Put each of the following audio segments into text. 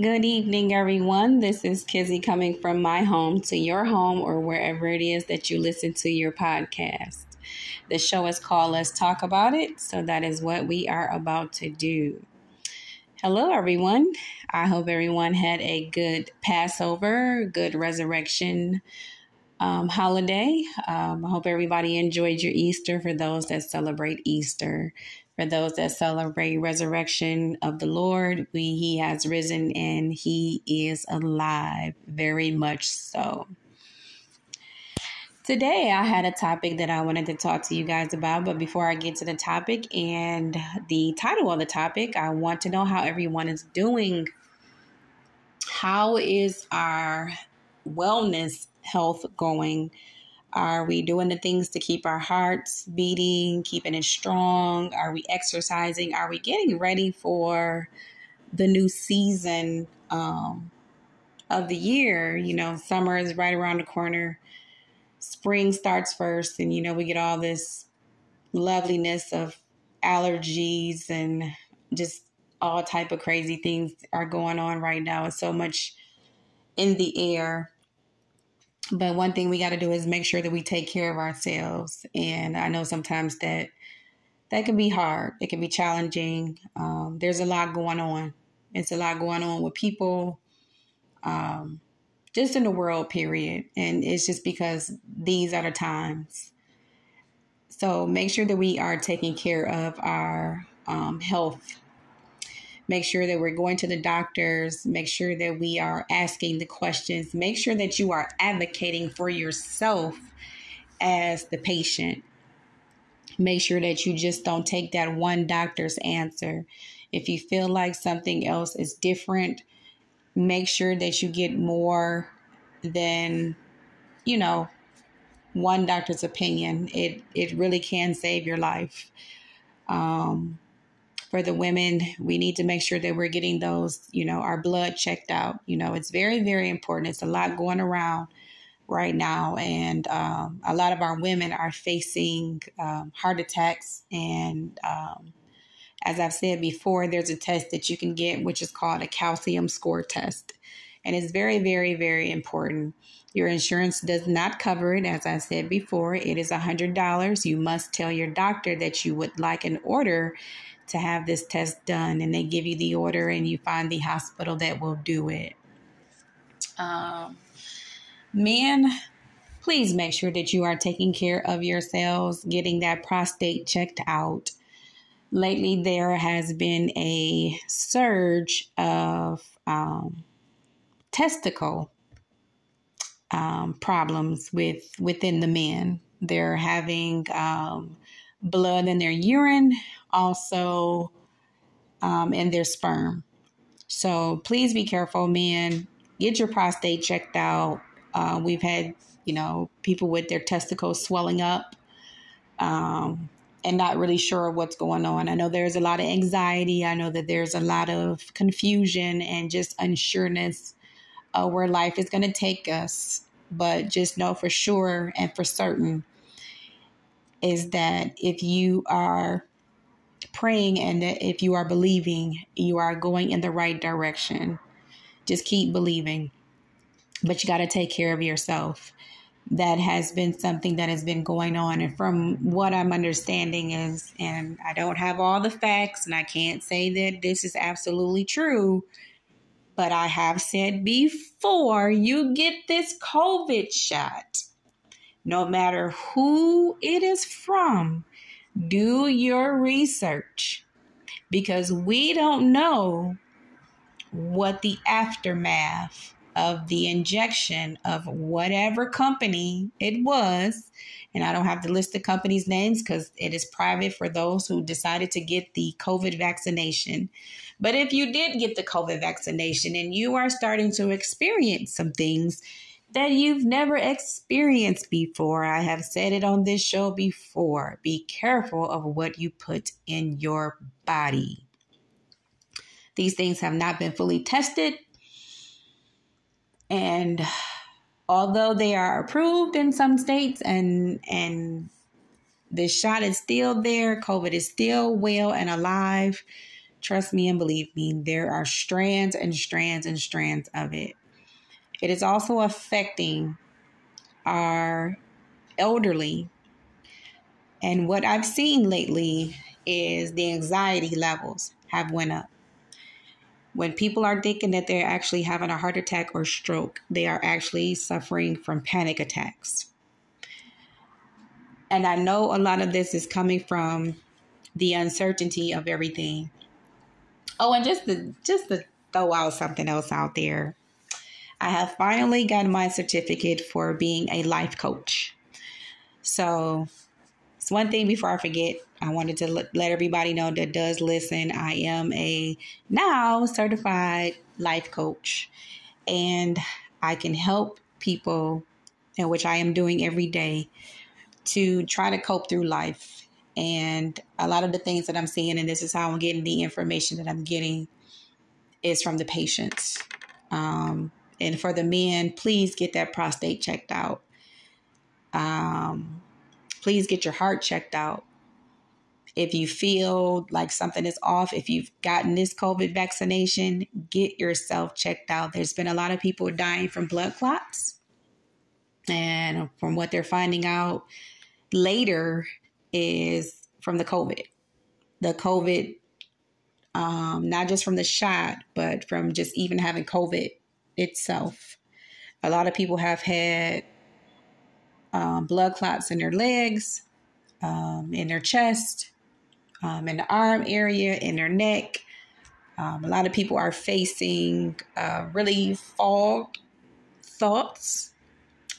Good evening, everyone. This is Kizzy coming from my home to your home or wherever it is that you listen to your podcast. The show is called Let's Talk About It, so that is what we are about to do. Hello, everyone. I hope everyone had a good Passover, good resurrection um, holiday. Um, I hope everybody enjoyed your Easter for those that celebrate Easter. For those that celebrate resurrection of the Lord, we, he has risen and he is alive, very much so. Today, I had a topic that I wanted to talk to you guys about, but before I get to the topic and the title of the topic, I want to know how everyone is doing. How is our wellness health going? Are we doing the things to keep our hearts beating, keeping it strong? Are we exercising? Are we getting ready for the new season um, of the year? You know, summer is right around the corner. Spring starts first, and you know, we get all this loveliness of allergies and just all type of crazy things are going on right now. It's so much in the air but one thing we got to do is make sure that we take care of ourselves. And I know sometimes that that can be hard. It can be challenging. Um, there's a lot going on. It's a lot going on with people, um, just in the world, period. And it's just because these are the times. So make sure that we are taking care of our um, health make sure that we're going to the doctors, make sure that we are asking the questions, make sure that you are advocating for yourself as the patient. Make sure that you just don't take that one doctor's answer. If you feel like something else is different, make sure that you get more than, you know, one doctor's opinion. It it really can save your life. Um, for the women, we need to make sure that we're getting those, you know, our blood checked out. You know, it's very, very important. It's a lot going around right now, and um, a lot of our women are facing um, heart attacks. And um, as I've said before, there's a test that you can get, which is called a calcium score test. And it's very, very, very important. Your insurance does not cover it, as I said before. It is $100. You must tell your doctor that you would like an order to have this test done and they give you the order and you find the hospital that will do it. Um, men, please make sure that you are taking care of yourselves, getting that prostate checked out. Lately, there has been a surge of um, testicle um, problems with within the men. They're having um, blood in their urine, also um, in their sperm. So please be careful, men. Get your prostate checked out. Uh, we've had, you know, people with their testicles swelling up um, and not really sure what's going on. I know there's a lot of anxiety. I know that there's a lot of confusion and just unsureness where life is going to take us. But just know for sure and for certain is that if you are praying and if you are believing, you are going in the right direction. Just keep believing. But you got to take care of yourself. That has been something that has been going on. And from what I'm understanding is, and I don't have all the facts and I can't say that this is absolutely true, but I have said before you get this COVID shot no matter who it is from, do your research because we don't know what the aftermath of the injection of whatever company it was. And I don't have to list the company's names because it is private for those who decided to get the COVID vaccination. But if you did get the COVID vaccination and you are starting to experience some things, that you've never experienced before. I have said it on this show before. Be careful of what you put in your body. These things have not been fully tested. And although they are approved in some states and and the shot is still there, COVID is still well and alive, trust me and believe me, there are strands and strands and strands of it. It is also affecting our elderly. And what I've seen lately is the anxiety levels have went up. When people are thinking that they're actually having a heart attack or stroke, they are actually suffering from panic attacks. And I know a lot of this is coming from the uncertainty of everything. Oh, and just to just to throw out something else out there. I have finally gotten my certificate for being a life coach. So, it's one thing before I forget. I wanted to let everybody know that does listen. I am a now certified life coach, and I can help people, and which I am doing every day, to try to cope through life and a lot of the things that I'm seeing, and this is how I'm getting the information that I'm getting, is from the patients. Um, and for the men, please get that prostate checked out. Um, please get your heart checked out. If you feel like something is off, if you've gotten this COVID vaccination, get yourself checked out. There's been a lot of people dying from blood clots. And from what they're finding out later, is from the COVID. The COVID, um, not just from the shot, but from just even having COVID itself. A lot of people have had um, blood clots in their legs, um, in their chest, um, in the arm area, in their neck. Um, a lot of people are facing uh, really fog thoughts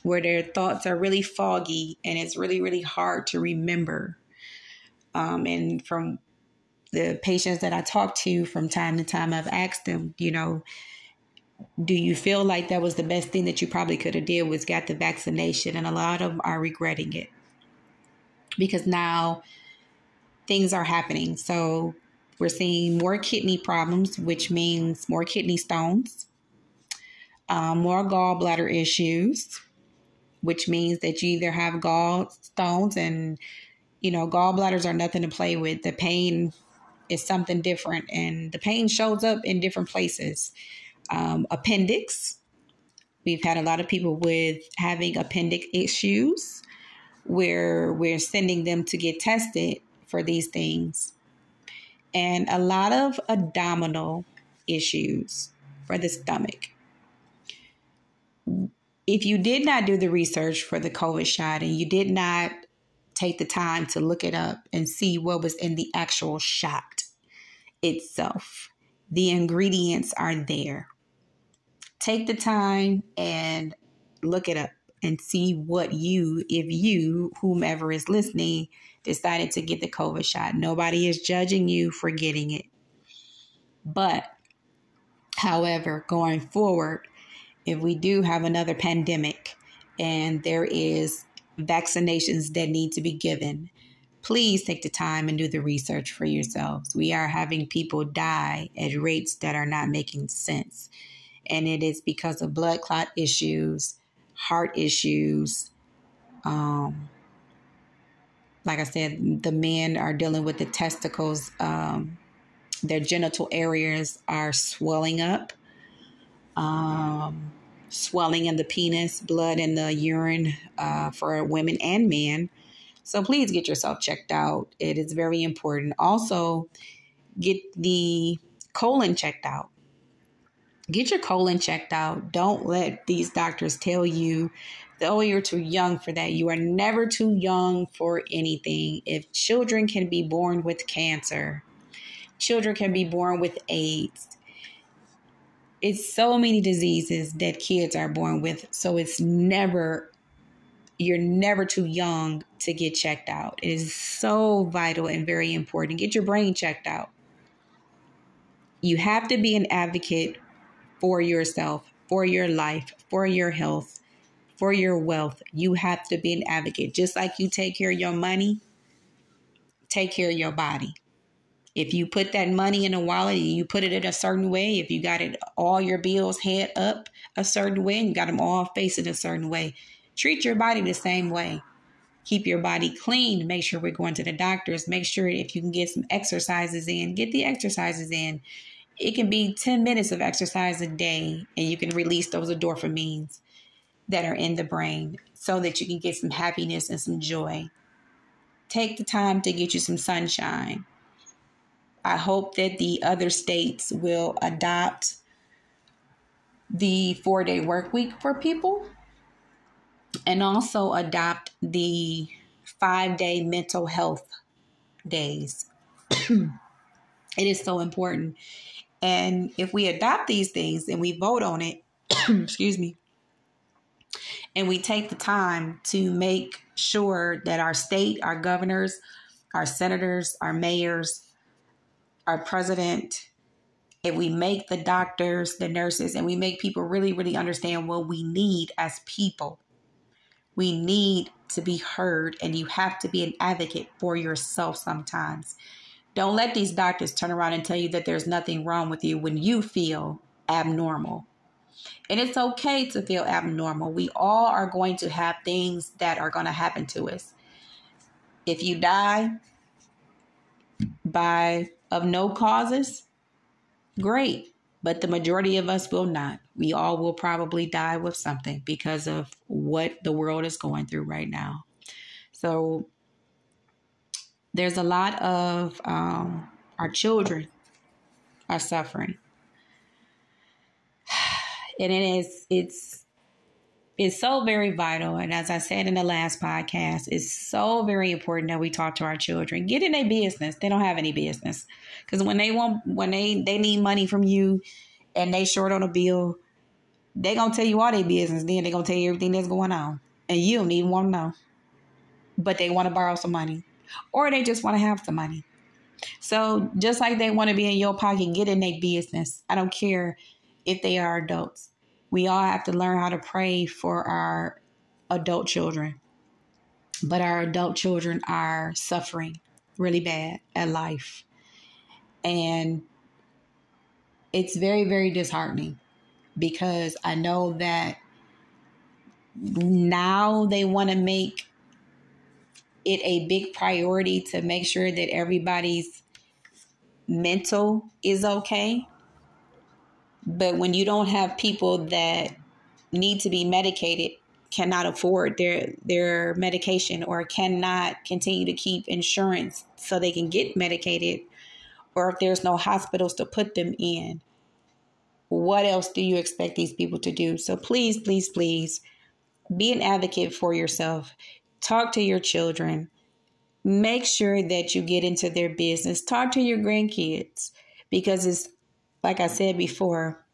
where their thoughts are really foggy and it's really, really hard to remember. Um, and from the patients that I talk to from time to time, I've asked them, you know, do you feel like that was the best thing that you probably could have did was got the vaccination? And a lot of them are regretting it because now things are happening. So we're seeing more kidney problems, which means more kidney stones, um, more gallbladder issues, which means that you either have gallstones and you know gallbladders are nothing to play with the pain is something different and the pain shows up in different places um, appendix. We've had a lot of people with having appendix issues where we're sending them to get tested for these things. And a lot of abdominal issues for the stomach. If you did not do the research for the COVID shot and you did not take the time to look it up and see what was in the actual shot itself, the ingredients are there. Take the time and look it up and see what you, if you, whomever is listening, decided to get the COVID shot. Nobody is judging you for getting it. But, however, going forward, if we do have another pandemic and there is vaccinations that need to be given, please take the time and do the research for yourselves. We are having people die at rates that are not making sense. And it is because of blood clot issues, heart issues. Um, like I said, the men are dealing with the testicles. Um, their genital areas are swelling up. Um, swelling in the penis, blood in the urine uh, for women and men. So please get yourself checked out. It is very important. Also, get the colon checked out. Get your colon checked out. Don't let these doctors tell you oh, you're too young for that. You are never too young for anything. If children can be born with cancer, children can be born with AIDS, it's so many diseases that kids are born with. So it's never, you're never too young to get checked out. It is so vital and very important. Get your brain checked out. You have to be an advocate for yourself, for your life, for your health, for your wealth. You have to be an advocate. Just like you take care of your money, take care of your body. If you put that money in a wallet, you put it in a certain way. If you got it all your bills head up a certain way and you got them all facing a certain way, treat your body the same way. keep your body clean. Make sure we're going to the doctors. Make sure if you can get some exercises in, get the exercises in. It can be 10 minutes of exercise a day, and you can release those endorphins that are in the brain so that you can get some happiness and some joy. Take the time to get you some sunshine. I hope that the other states will adopt the four day work week for people and also adopt the five day mental health days. it is so important. And if we adopt these things and we vote on it, excuse me, and we take the time to make sure that our state, our governors, our senators, our mayors, our president, if we make the doctors, the nurses, and we make people really, really understand what we need as people, we need to be heard, and you have to be an advocate for yourself sometimes. Don't let these doctors turn around and tell you that there's nothing wrong with you when you feel abnormal. And it's okay to feel abnormal. We all are going to have things that are going to happen to us. If you die by of no causes, great. But the majority of us will not. We all will probably die with something because of what the world is going through right now. So there's a lot of um, our children are suffering. And it is it's it's so very vital. And as i said in the last podcast it's so very important that we talk to our children. Get in their business. They don't have any business. Because when they want when they they need money from you and they short on a bill they gonna tell you all their business. Then they gonna tell you everything that's going on. And you don't even want to know. But they want to borrow some money or they just want to have some money so just like they want to be in your pocket get in their business i don't care if they are adults. We all have to learn how to pray for our adult children. But our adult children are suffering really bad at life. And it's very, very disheartening because I know that now they want to make it a big priority to make sure that everybody's mental is okay. But when you don't have people that need to be medicated, cannot afford their their medication or cannot continue to keep insurance so they can get medicated or if there's no hospitals to put them in what else do you expect these people to do so please please please be an advocate for yourself talk to your children make sure that you get into their business talk to your grandkids because it's like I said before,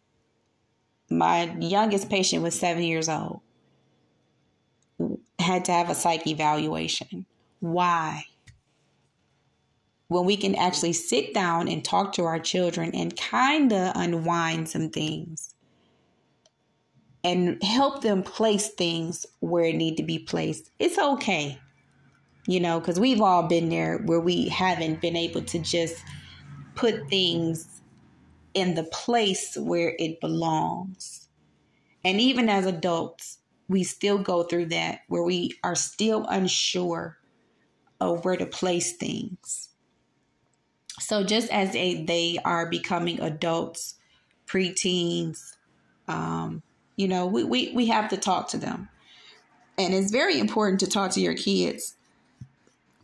my youngest patient was seven years old, had to have a psych evaluation. Why? When we can actually sit down and talk to our children and kind of unwind some things and help them place things where it need to be placed. It's okay. You know, cuz we've all been there where we haven't been able to just put things in the place where it belongs. And even as adults, we still go through that where we are still unsure of where to place things. So just as they, they are becoming adults, preteens, um, you know, we, we, we have to talk to them. And it's very important to talk to your kids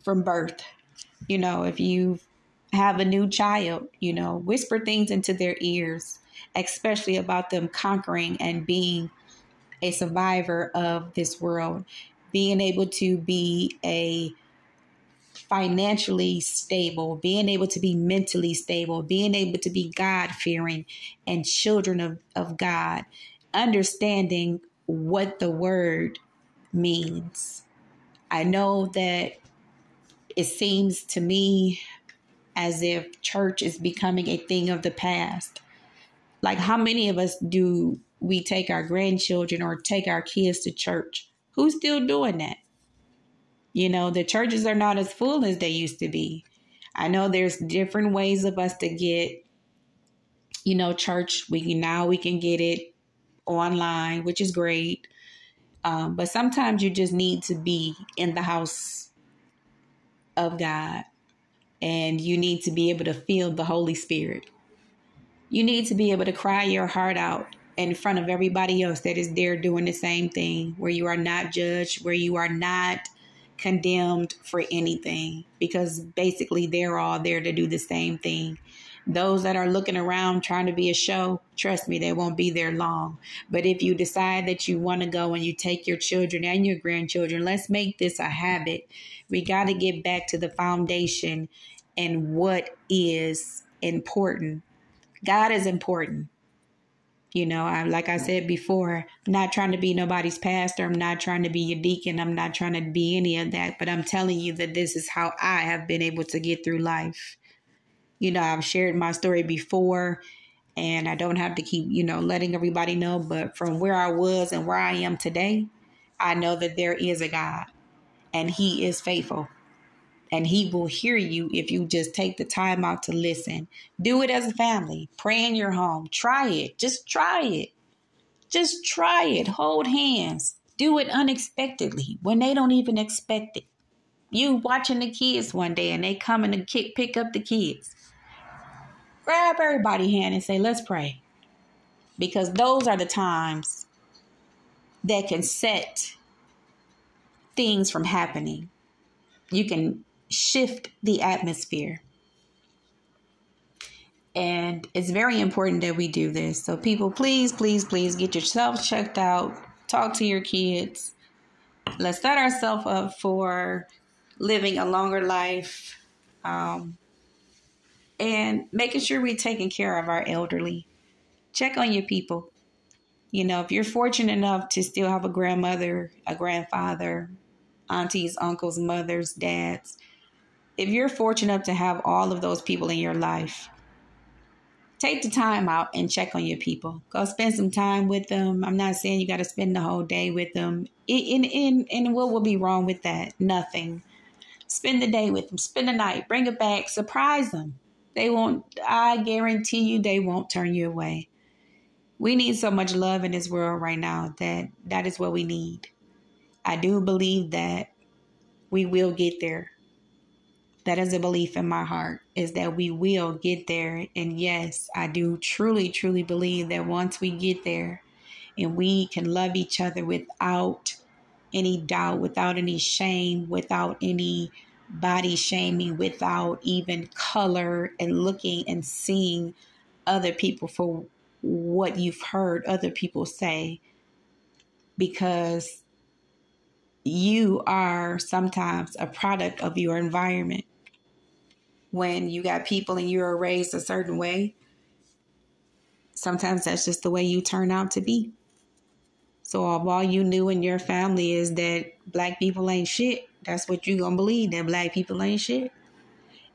from birth. You know, if you've a new child, you know, whisper things into their ears, especially about them conquering and being a survivor of this world, being able to be a financially stable, being able to be mentally stable, being able to be God fearing and children of, of God, understanding what the word means. I know that it seems to me as if church is becoming a thing of the past. Like, how many of us do we take our grandchildren or take our kids to church? Who's still doing that? You know, the churches are not as full as they used to be. I know there's different ways of us to get, you know, church. We can now we can get it online, which is great. Um, but sometimes you just need to be in the house of God and you need to be able to feel the Holy Spirit. You need to be able to cry your heart out in front of everybody else that is there doing the same thing, where you are not judged, where you are not condemned for anything, because basically they're all there to do the same thing. Those that are looking around trying to be a show, trust me, they won't be there long. But if you decide that you want to go and you take your children and your grandchildren, let's make this a habit. We got to get back to the foundation and what is important. God is important. You know, I like I said before, I'm not trying to be nobody's pastor. I'm not trying to be your deacon. I'm not trying to be any of that. But I'm telling you that this is how I have been able to get through life. You know, I've shared my story before and I don't have to keep, you know, letting everybody know. But from where I was and where I am today, I know that there is a God and He is faithful and he will hear you if you just take the time out to listen. Do it as a family. Pray in your home. Try it. Just try it. Just try it. Hold hands. Do it unexpectedly when they don't even expect it. You watching the kids one day and they coming to kick, pick up the kids. Grab everybody's hand and say, let's pray. Because those are the times that can set things from happening. You can shift the atmosphere. And it's very important that we do this. So, people, please, please, please get yourself checked out. Talk to your kids. Let's set ourselves up for living a longer life um, and making sure we're taking care of our elderly. Check on your people. You know, if you're fortunate enough to still have a grandmother, a grandfather, aunties, uncles, mothers, dads, if you're fortunate enough to have all of those people in your life, take the time out and check on your people. Go spend some time with them. I'm not saying you got to spend the whole day with them. And, and, and what will be wrong with that? Nothing. Spend the day with them. Spend the night. Bring it back. Surprise them. They won't, I guarantee you, they won't turn you away. We need so much love in this world right now that that is what we need. I do believe that we will get there that is a belief in my heart is that we will get there and yes i do truly truly believe that once we get there and we can love each other without any doubt without any shame without any body shaming without even color and looking and seeing other people for what you've heard other people say because you are sometimes a product of your environment when you got people and you're raised a certain way, sometimes that's just the way you turn out to be. So if all you knew in your family is that black people ain't shit, that's what you gonna believe that black people ain't shit.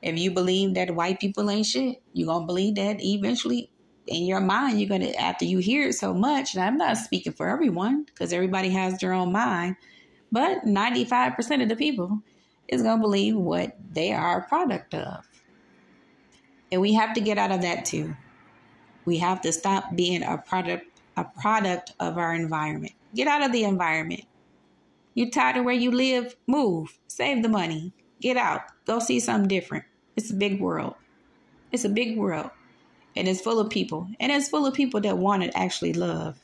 If you believe that white people ain't shit, you gonna believe that eventually in your mind you're gonna after you hear it so much. And I'm not speaking for everyone because everybody has their own mind, but 95% of the people is to believe what they are a product of. And we have to get out of that too. We have to stop being a product a product of our environment. Get out of the environment. You tired of where you live? Move. Save the money. Get out. Go see something different. It's a big world. It's a big world. And it's full of people. And it's full of people that want to actually love.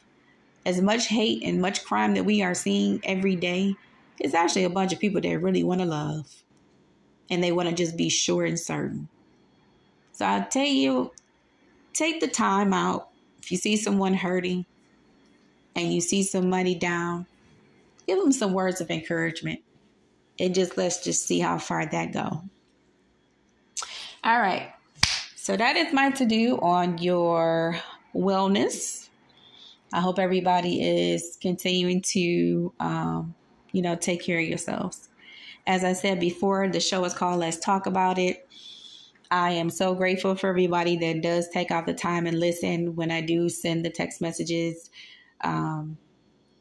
As much hate and much crime that we are seeing every day, it's actually a bunch of people that really want to love and they want to just be sure and certain. So I tell you, take the time out. If you see someone hurting and you see somebody down, give them some words of encouragement. And just let's just see how far that go. All right. So that is my to do on your wellness. I hope everybody is continuing to um, you know, take care of yourselves. As I said before, the show is called Let's Talk About It. I am so grateful for everybody that does take out the time and listen when I do send the text messages. Um,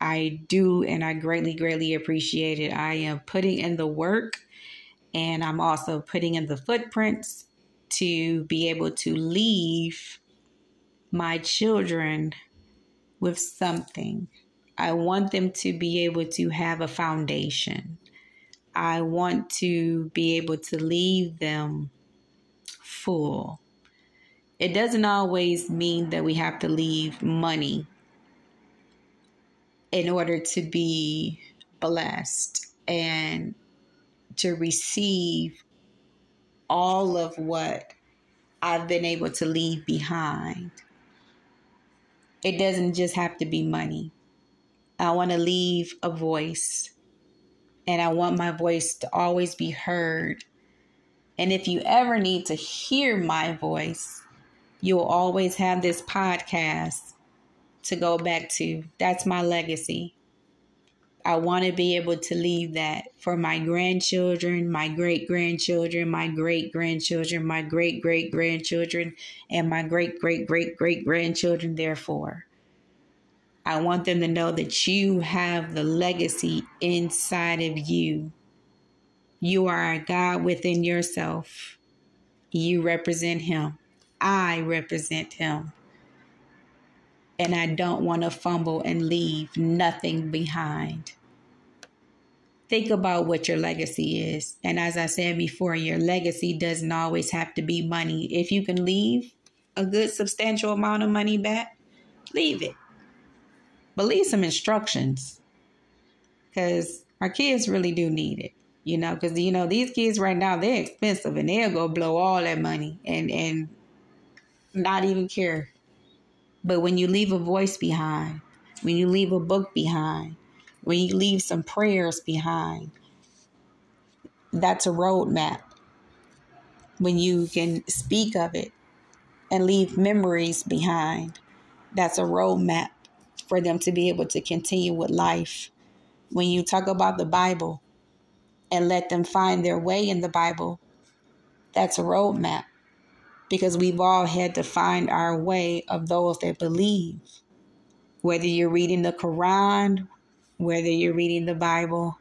I do, and I greatly, greatly appreciate it. I am putting in the work and I'm also putting in the footprints to be able to leave my children with something I want them to be able to have a foundation. I want to be able to leave them full. It doesn't always mean that we have to leave money in order to be blessed and to receive all of what I've been able to leave behind. It doesn't just have to be money. I want to leave a voice, and I want my voice to always be heard. And if you ever need to hear my voice, you'll always have this podcast to go back to. That's my legacy. I want to be able to leave that for my grandchildren, my great grandchildren, my great grandchildren, my great great grandchildren, and my great great great great grandchildren, therefore. I want them to know that you have the legacy inside of you. You are a God within yourself. You represent Him. I represent Him. And I don't want to fumble and leave nothing behind. Think about what your legacy is. And as I said before, your legacy doesn't always have to be money. If you can leave a good substantial amount of money back, leave it but leave some instructions because our kids really do need it you know because you know these kids right now they're expensive and they'll go blow all that money and and not even care but when you leave a voice behind when you leave a book behind when you leave some prayers behind that's a roadmap when you can speak of it and leave memories behind that's a roadmap for them to be able to continue with life. When you talk about the Bible and let them find their way in the Bible, that's a roadmap because we've all had to find our way of those that believe. Whether you're reading the Quran, whether you're reading the Bible,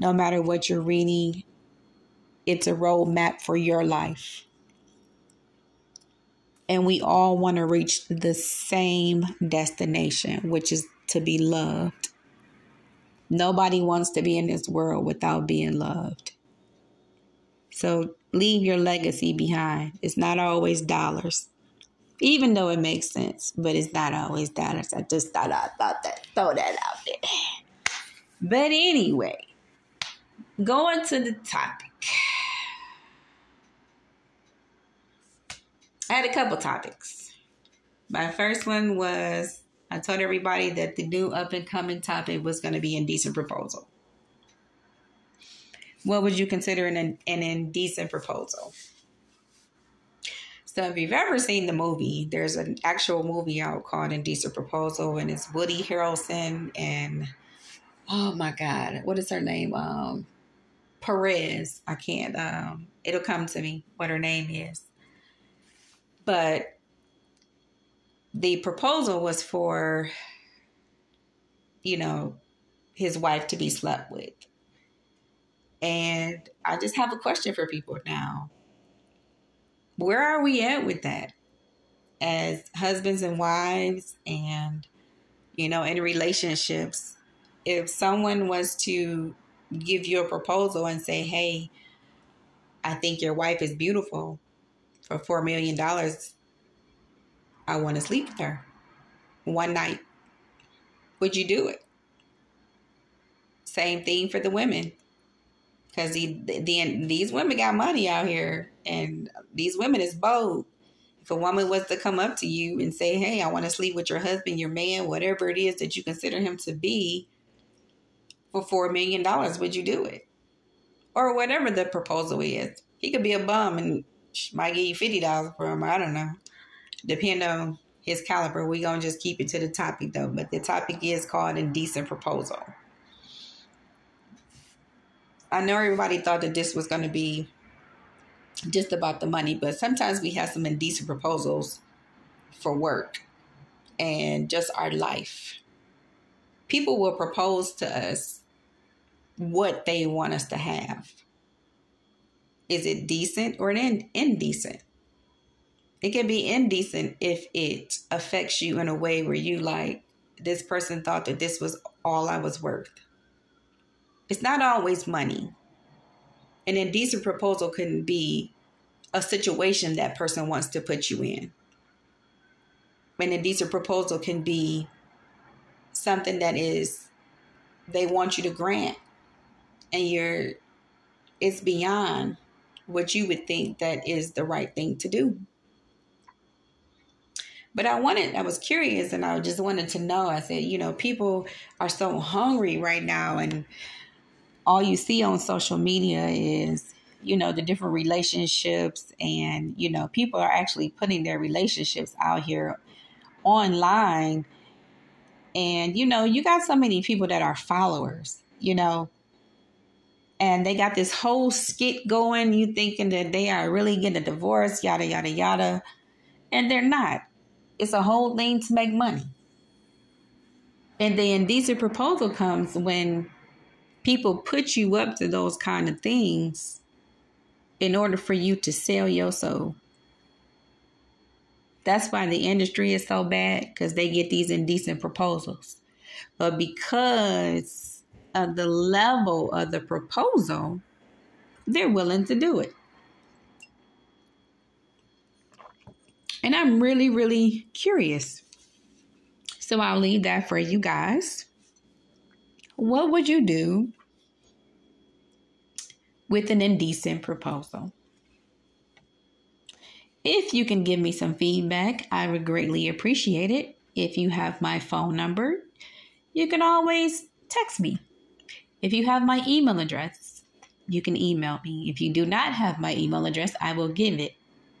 no matter what you're reading, it's a roadmap for your life and we all want to reach the same destination, which is to be loved. Nobody wants to be in this world without being loved. So leave your legacy behind. It's not always dollars, even though it makes sense, but it's not always dollars. I just thought I thought that throw that out there. But anyway, going to the topic. I had a couple topics. My first one was I told everybody that the new up and coming topic was going to be indecent proposal. What would you consider an, an indecent proposal? So, if you've ever seen the movie, there's an actual movie out called Indecent Proposal, and it's Woody Harrelson and oh my God, what is her name? Um, Perez. I can't. Um, it'll come to me what her name is. But the proposal was for, you know, his wife to be slept with. And I just have a question for people now. Where are we at with that? As husbands and wives, and, you know, in relationships, if someone was to give you a proposal and say, hey, I think your wife is beautiful, for four million dollars, I want to sleep with her one night. Would you do it? Same thing for the women. Because the, the, these women got money out here, and these women is bold. If a woman was to come up to you and say, Hey, I want to sleep with your husband, your man, whatever it is that you consider him to be, for $4 million, would you do it? Or whatever the proposal is. He could be a bum and might give you fifty dollars for him. I don't know. Depend on his caliber. We gonna just keep it to the topic though. But the topic is called indecent proposal. I know everybody thought that this was gonna be just about the money, but sometimes we have some indecent proposals for work and just our life. People will propose to us what they want us to have. Is it decent or an indecent? It can be indecent if it affects you in a way where you like, this person thought that this was all I was worth. It's not always money. An indecent proposal can be a situation that person wants to put you in. An indecent proposal can be something that is they want you to grant and you're it's beyond what you would think that is the right thing to do. But I wanted, I was curious and I just wanted to know. I said, you know, people are so hungry right now, and all you see on social media is, you know, the different relationships, and, you know, people are actually putting their relationships out here online. And, you know, you got so many people that are followers, you know, and they got this whole skit going. You thinking that they are really getting a divorce, yada, yada, yada. And they're not it's a whole thing to make money. And the indecent proposal comes when people put you up to those kind of things in order for you to sell your soul. That's why the industry is so bad because they get these indecent proposals. But because of the level of the proposal, they're willing to do it. And I'm really, really curious. So I'll leave that for you guys. What would you do with an indecent proposal? If you can give me some feedback, I would greatly appreciate it. If you have my phone number, you can always text me. If you have my email address, you can email me. If you do not have my email address, I will give it.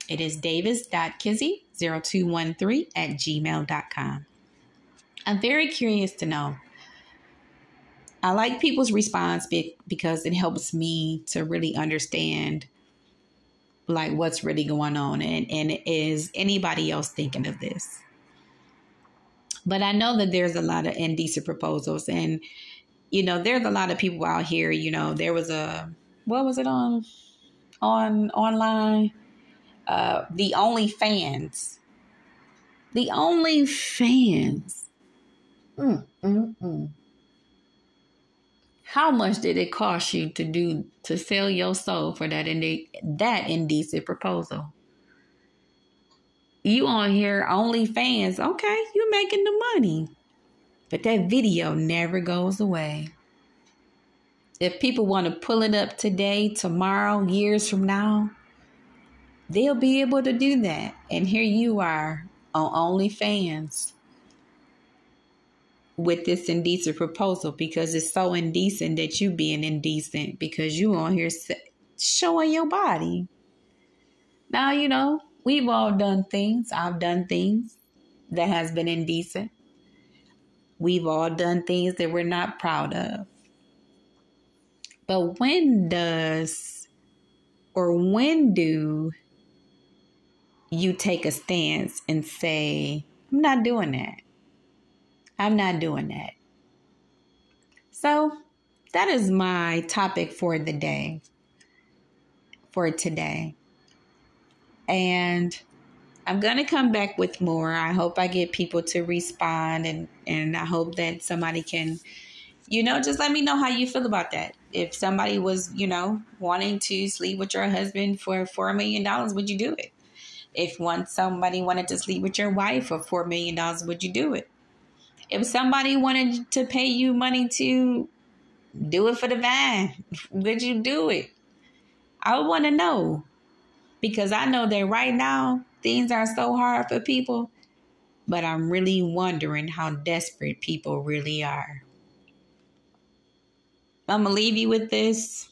It is davis.kizzy0213 at gmail.com. I'm very curious to know. I like people's response because it helps me to really understand like what's really going on and, and is anybody else thinking of this? But I know that there's a lot of indecent proposals and you know, there's a lot of people out here, you know, there was a what was it on on online? uh, the OnlyFans. The OnlyFans. Mm, mm, mm. How much did it cost you to do to sell your soul for that inde- that indecent proposal? You on here OnlyFans, okay? You making the money, but that video never goes away. If people want to pull it up today, tomorrow, years from now, they'll be able to do that. And here you are on OnlyFans with this indecent proposal because it's so indecent that you being indecent because you on here showing your body. Now, you know, we've all done things. I've done things that has been indecent. We've all done things that we're not proud of. But when does or when do you take a stance and say, I'm not doing that. I'm not doing that. So that is my topic for the day, for today. And I'm going to come back with more. I hope I get people to respond and, and I hope that somebody can, you know, just let me know how you feel about that. If somebody was, you know, wanting to sleep with your husband for $4 million, would you do it? If once somebody wanted to sleep with your wife for $4 million, would you do it? If somebody wanted to pay you money to do it for the van, would you do it? I would want to know because I know that right now things are so hard for people, but I'm really wondering how desperate people really are. I'm going to leave you with this.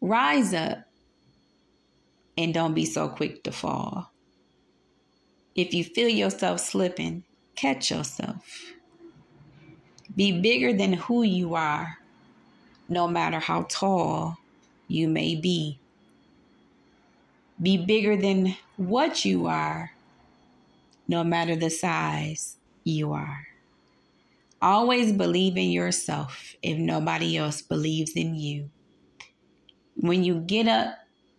Rise up and don't be so quick to fall. If you feel yourself slipping, catch yourself. Be bigger than who you are, no matter how tall you may be. Be bigger than what you are, no matter the size you are. Always believe in yourself if nobody else believes in you. When you get up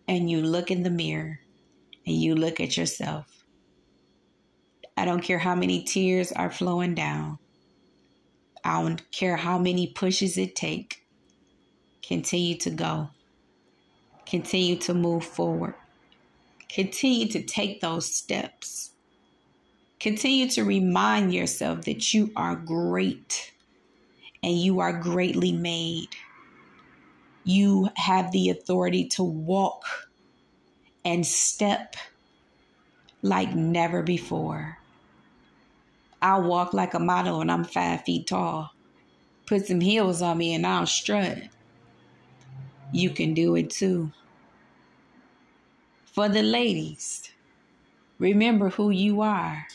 and you look in the mirror and you look at yourself, I don't care how many tears are flowing down. I don't care how many pushes it take. Continue to go. Continue to move forward. Continue to take those steps. Continue to remind yourself that you are great and you are greatly made. You have the authority to walk and step like never before. I walk like a model and I'm five feet tall. Put some heels on me and I'll strut. You can do it too. For the ladies, remember who you are.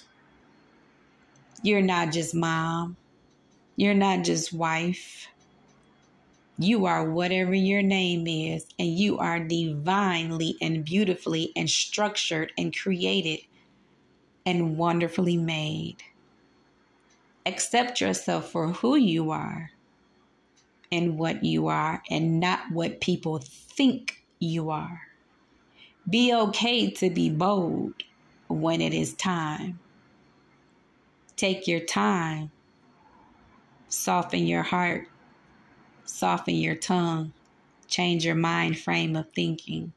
You're not just mom. You're not just wife. You are whatever your name is, and you are divinely and beautifully and structured and created and wonderfully made. Accept yourself for who you are and what you are, and not what people think you are. Be okay to be bold when it is time. Take your time. Soften your heart soften your tongue, change your mind frame of thinking.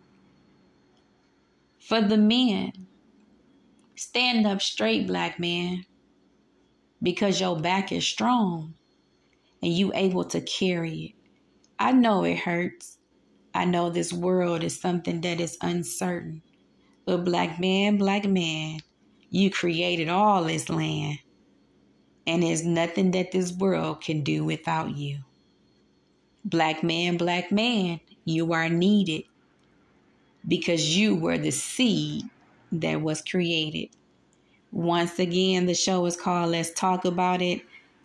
For the men, stand up straight, black man, because your back is strong and you able to carry it. I know it hurts. I know this world is something that is uncertain. But black man, black man, you created all this land. And there's nothing that this world can do without you. Black man, black man, you are needed because you were the seed that was created. Once again, the show is called Let's Talk About It.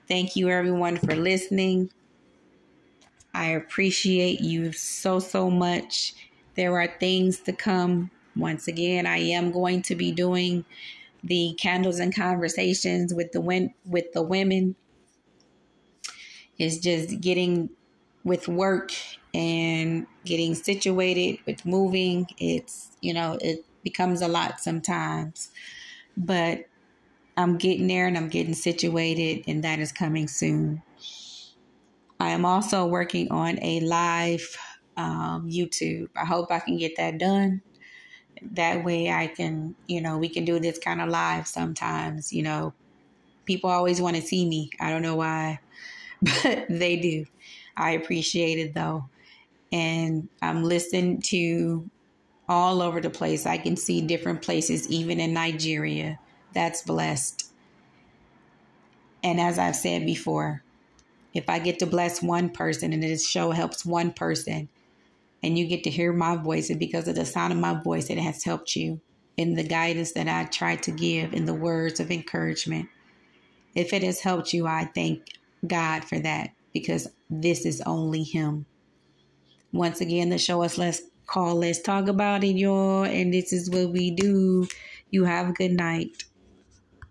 Thank you, everyone, for listening. I appreciate you so, so much. There are things to come. Once again, I am going to be doing the candles and conversations with the with the women. It's just getting with work and getting situated with moving it's you know it becomes a lot sometimes but i'm getting there and i'm getting situated and that is coming soon. I am also working on a live um, youtube. I hope i can get that done. That way i can you know we can do this kind of live sometimes you know. People always want to see me. I don't know why but they do. I appreciate it though. And I'm listening to all over the place. I can see different places, even in Nigeria. That's blessed. And as I've said before, if I get to bless one person and this show helps one person, and you get to hear my voice, and because of the sound of my voice, it has helped you in the guidance that I try to give, in the words of encouragement. If it has helped you, I thank God for that because this is only Him. Once again, the show us let's call, let's talk about it, y'all. And this is what we do. You have a good night.